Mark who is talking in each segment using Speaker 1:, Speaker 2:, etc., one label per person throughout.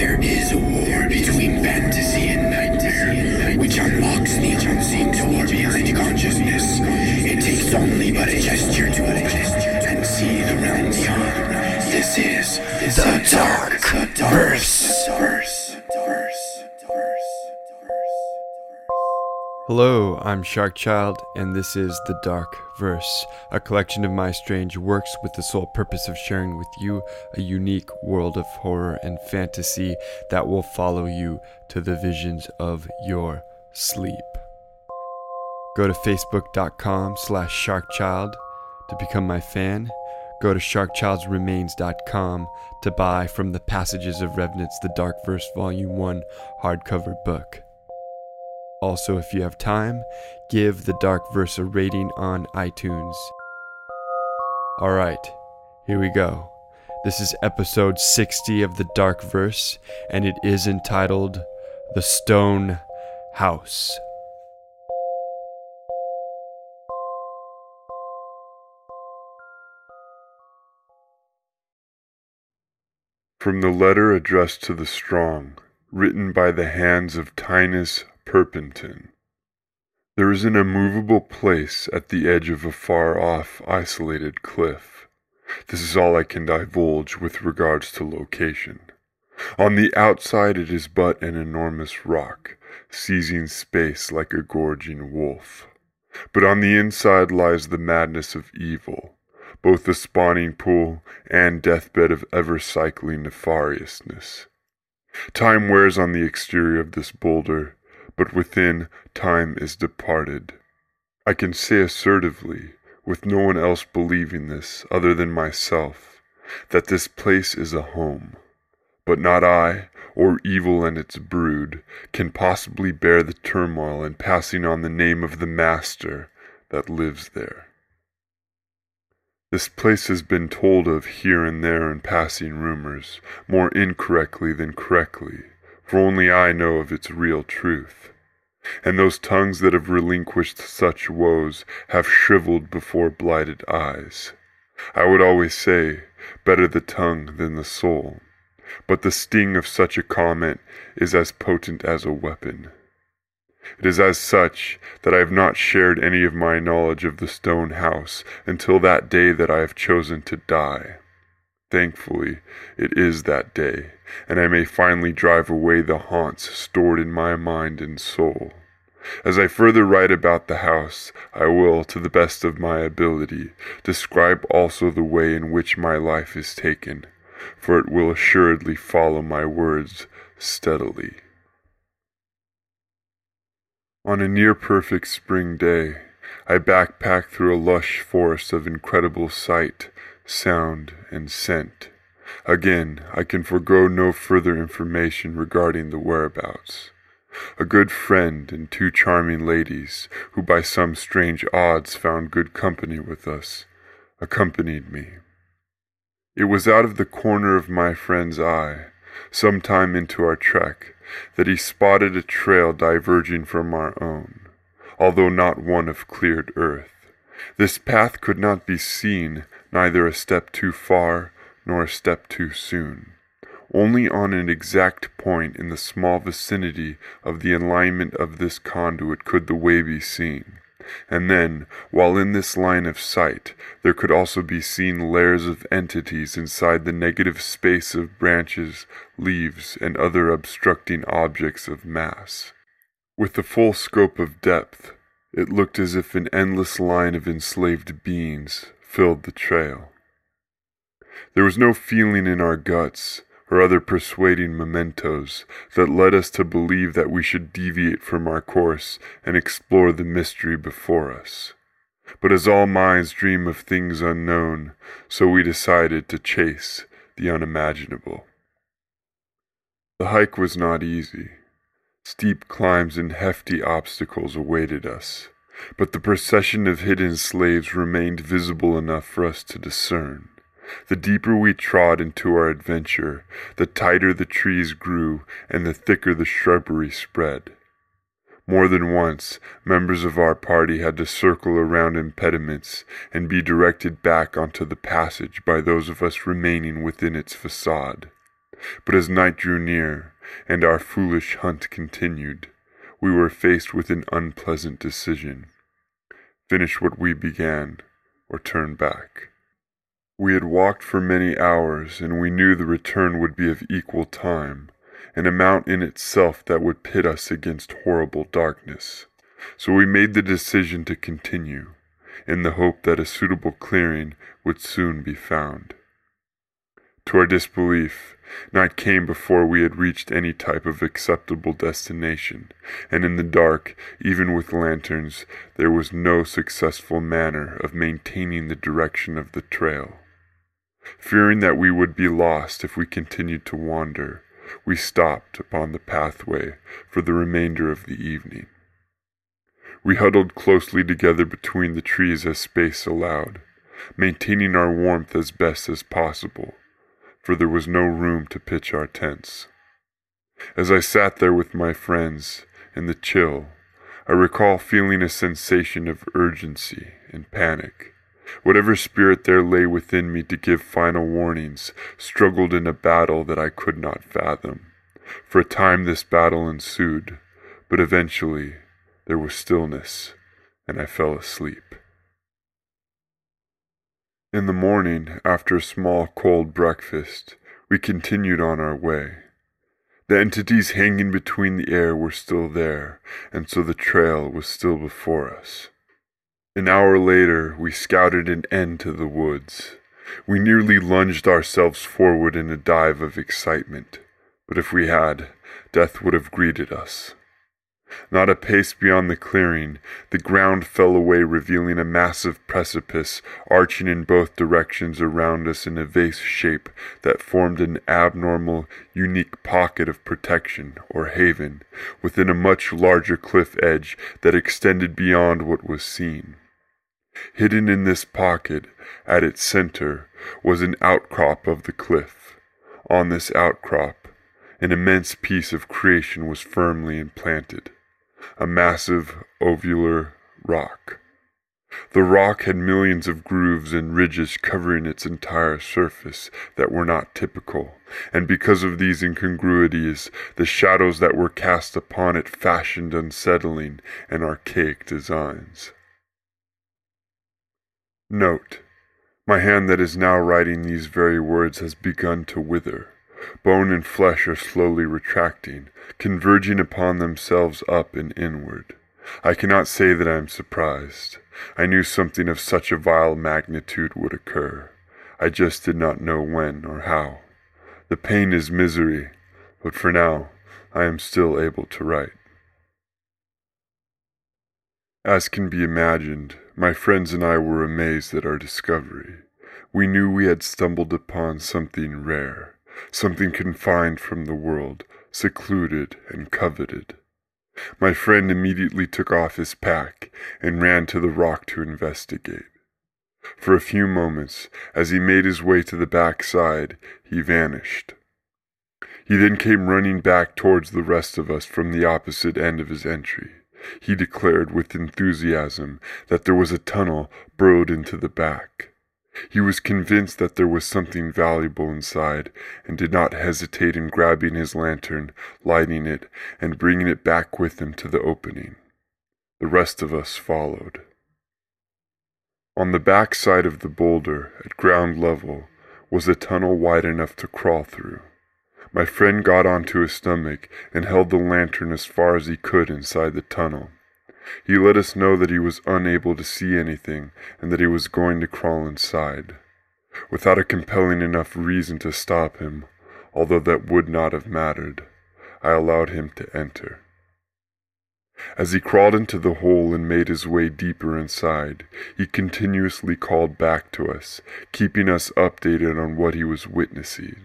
Speaker 1: There is a war between fantasy and nightmare, which unlocks the unseen door behind consciousness. It takes only but a gesture to open and see the realm beyond. This is the Dark Verse.
Speaker 2: Hello, I'm Sharkchild, and this is The Dark Verse, a collection of my strange works with the sole purpose of sharing with you a unique world of horror and fantasy that will follow you to the visions of your sleep. Go to facebook.com slash sharkchild to become my fan. Go to sharkchildsremains.com to buy from the Passages of Revenants The Dark Verse Volume 1 hardcover book. Also, if you have time, give The Dark Verse a rating on iTunes. Alright, here we go. This is episode 60 of The Dark Verse, and it is entitled The Stone House.
Speaker 3: From the letter addressed to the strong, written by the hands of Tinus Perpenton. There is an immovable place at the edge of a far off, isolated cliff. This is all I can divulge with regards to location. On the outside, it is but an enormous rock, seizing space like a gorging wolf. But on the inside lies the madness of evil, both the spawning pool and deathbed of ever cycling nefariousness. Time wears on the exterior of this boulder, but within time is departed. I can say assertively, with no one else believing this other than myself, that this place is a home. But not I, or evil and its brood, can possibly bear the turmoil in passing on the name of the Master that lives there. This place has been told of here and there in passing rumors, more incorrectly than correctly, for only I know of its real truth. And those tongues that have relinquished such woes have shriveled before blighted eyes. I would always say, better the tongue than the soul, but the sting of such a comment is as potent as a weapon. It is as such that I have not shared any of my knowledge of the stone house until that day that I have chosen to die. Thankfully, it is that day, and I may finally drive away the haunts stored in my mind and soul. As I further write about the house, I will, to the best of my ability, describe also the way in which my life is taken, for it will assuredly follow my words steadily. On a near perfect spring day, I backpack through a lush forest of incredible sight, sound, and scent. Again, I can forego no further information regarding the whereabouts. A good friend and two charming ladies, who by some strange odds found good company with us, accompanied me. It was out of the corner of my friend's eye, some time into our trek, that he spotted a trail diverging from our own, although not one of cleared earth. This path could not be seen neither a step too far nor a step too soon. Only on an exact point in the small vicinity of the alignment of this conduit could the way be seen. And then, while in this line of sight, there could also be seen layers of entities inside the negative space of branches, leaves, and other obstructing objects of mass. With the full scope of depth, it looked as if an endless line of enslaved beings filled the trail. There was no feeling in our guts, or other persuading mementos that led us to believe that we should deviate from our course and explore the mystery before us. But as all minds dream of things unknown, so we decided to chase the unimaginable. The hike was not easy. Steep climbs and hefty obstacles awaited us, but the procession of hidden slaves remained visible enough for us to discern. The deeper we trod into our adventure, the tighter the trees grew and the thicker the shrubbery spread. More than once, members of our party had to circle around impediments and be directed back onto the passage by those of us remaining within its facade. But as night drew near, and our foolish hunt continued, we were faced with an unpleasant decision. Finish what we began, or turn back. We had walked for many hours, and we knew the return would be of equal time, an amount in itself that would pit us against horrible darkness. So we made the decision to continue, in the hope that a suitable clearing would soon be found. To our disbelief, night came before we had reached any type of acceptable destination, and in the dark, even with lanterns, there was no successful manner of maintaining the direction of the trail. Fearing that we would be lost if we continued to wander, we stopped upon the pathway for the remainder of the evening. We huddled closely together between the trees as space allowed, maintaining our warmth as best as possible, for there was no room to pitch our tents. As I sat there with my friends in the chill, I recall feeling a sensation of urgency and panic. Whatever spirit there lay within me to give final warnings struggled in a battle that I could not fathom. For a time this battle ensued, but eventually there was stillness, and I fell asleep. In the morning, after a small cold breakfast, we continued on our way. The entities hanging between the air were still there, and so the trail was still before us. An hour later, we scouted an end to the woods. We nearly lunged ourselves forward in a dive of excitement, but if we had, death would have greeted us. Not a pace beyond the clearing, the ground fell away, revealing a massive precipice arching in both directions around us in a vase shape that formed an abnormal, unique pocket of protection or haven within a much larger cliff edge that extended beyond what was seen. Hidden in this pocket, at its center, was an outcrop of the cliff. On this outcrop, an immense piece of creation was firmly implanted a massive ovular rock. The rock had millions of grooves and ridges covering its entire surface that were not typical, and because of these incongruities, the shadows that were cast upon it fashioned unsettling and archaic designs. Note, my hand that is now writing these very words has begun to wither. Bone and flesh are slowly retracting, converging upon themselves up and inward. I cannot say that I am surprised. I knew something of such a vile magnitude would occur. I just did not know when or how. The pain is misery, but for now I am still able to write. As can be imagined, my friends and I were amazed at our discovery. We knew we had stumbled upon something rare, something confined from the world, secluded and coveted. My friend immediately took off his pack and ran to the rock to investigate. For a few moments, as he made his way to the back side, he vanished. He then came running back towards the rest of us from the opposite end of his entry. He declared with enthusiasm that there was a tunnel burrowed into the back. He was convinced that there was something valuable inside, and did not hesitate in grabbing his lantern, lighting it, and bringing it back with him to the opening. The rest of us followed. On the back side of the boulder, at ground level, was a tunnel wide enough to crawl through. My friend got onto his stomach and held the lantern as far as he could inside the tunnel. He let us know that he was unable to see anything and that he was going to crawl inside. Without a compelling enough reason to stop him, although that would not have mattered, I allowed him to enter. As he crawled into the hole and made his way deeper inside, he continuously called back to us, keeping us updated on what he was witnessing.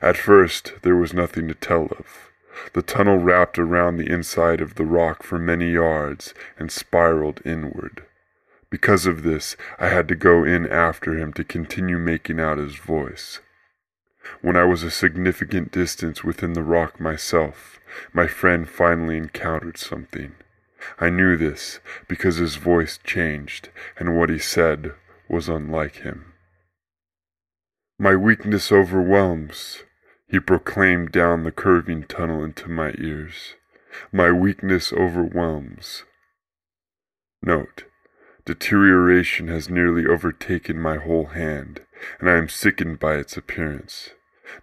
Speaker 3: At first, there was nothing to tell of. The tunnel wrapped around the inside of the rock for many yards and spiraled inward. Because of this, I had to go in after him to continue making out his voice. When I was a significant distance within the rock myself, my friend finally encountered something. I knew this because his voice changed and what he said was unlike him. My weakness overwhelms, He proclaimed down the curving tunnel into my ears. My weakness overwhelms. Note, deterioration has nearly overtaken my whole hand, and I am sickened by its appearance.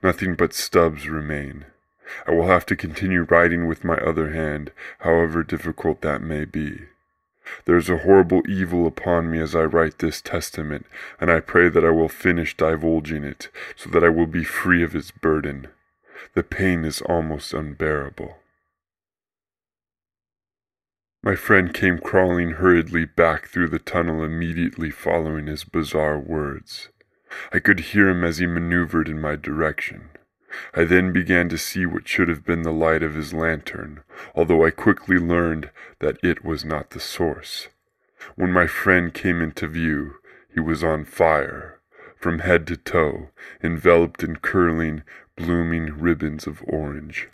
Speaker 3: Nothing but stubs remain. I will have to continue writing with my other hand, however difficult that may be. There is a horrible evil upon me as I write this testament, and I pray that I will finish divulging it, so that I will be free of its burden. The pain is almost unbearable. My friend came crawling hurriedly back through the tunnel immediately following his bizarre words. I could hear him as he maneuvered in my direction. I then began to see what should have been the light of his lantern, although I quickly learned that it was not the source. When my friend came into view, he was on fire, from head to toe, enveloped in curling, blooming ribbons of orange.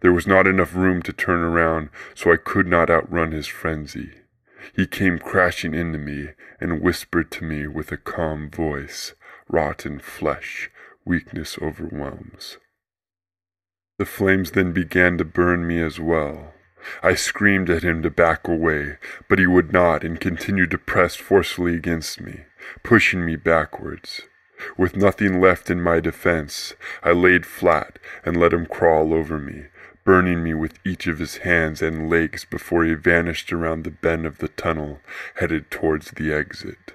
Speaker 3: There was not enough room to turn around, so I could not outrun his frenzy. He came crashing into me and whispered to me with a calm voice, Rotten flesh, weakness overwhelms. The flames then began to burn me as well. I screamed at him to back away, but he would not and continued to press forcefully against me, pushing me backwards. With nothing left in my defense, I laid flat and let him crawl over me, burning me with each of his hands and legs before he vanished around the bend of the tunnel, headed towards the exit.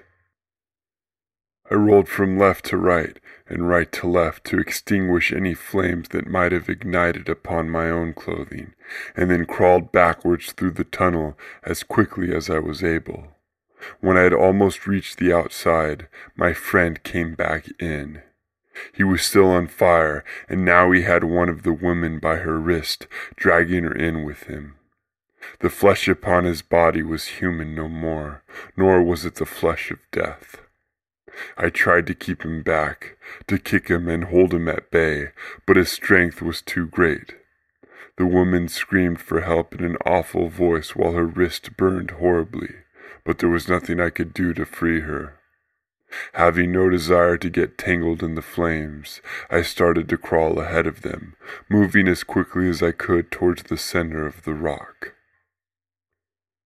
Speaker 3: I rolled from left to right and right to left to extinguish any flames that might have ignited upon my own clothing, and then crawled backwards through the tunnel as quickly as I was able. When I had almost reached the outside, my friend came back in. He was still on fire, and now he had one of the women by her wrist, dragging her in with him. The flesh upon his body was human no more, nor was it the flesh of death. I tried to keep him back, to kick him and hold him at bay, but his strength was too great. The woman screamed for help in an awful voice while her wrist burned horribly, but there was nothing I could do to free her. Having no desire to get tangled in the flames, I started to crawl ahead of them, moving as quickly as I could towards the center of the rock.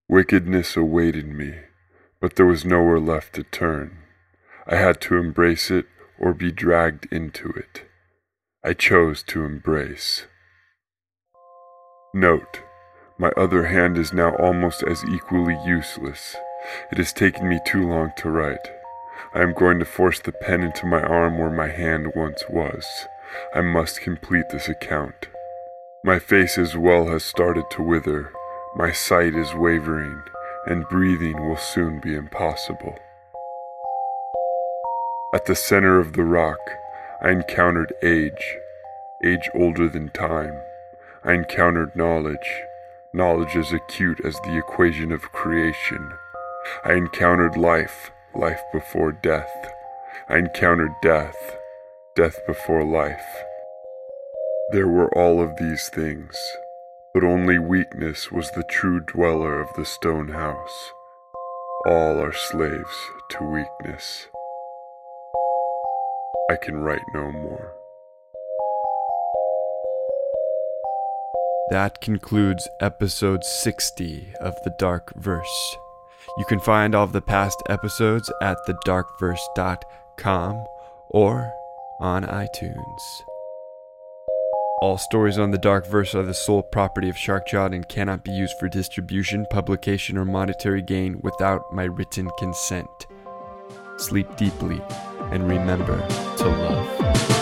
Speaker 3: Wickedness awaited me, but there was nowhere left to turn. I had to embrace it or be dragged into it. I chose to embrace. Note, my other hand is now almost as equally useless. It has taken me too long to write. I am going to force the pen into my arm where my hand once was. I must complete this account. My face as well has started to wither, my sight is wavering, and breathing will soon be impossible. At the center of the rock, I encountered age, age older than time. I encountered knowledge, knowledge as acute as the equation of creation. I encountered life, life before death. I encountered death, death before life. There were all of these things, but only weakness was the true dweller of the stone house. All are slaves to weakness. I can write no more.
Speaker 2: That concludes episode 60 of The Dark Verse. You can find all of the past episodes at thedarkverse.com or on iTunes. All stories on the Dark Verse are the sole property of Sharkchild and cannot be used for distribution, publication, or monetary gain without my written consent. Sleep deeply and remember to love.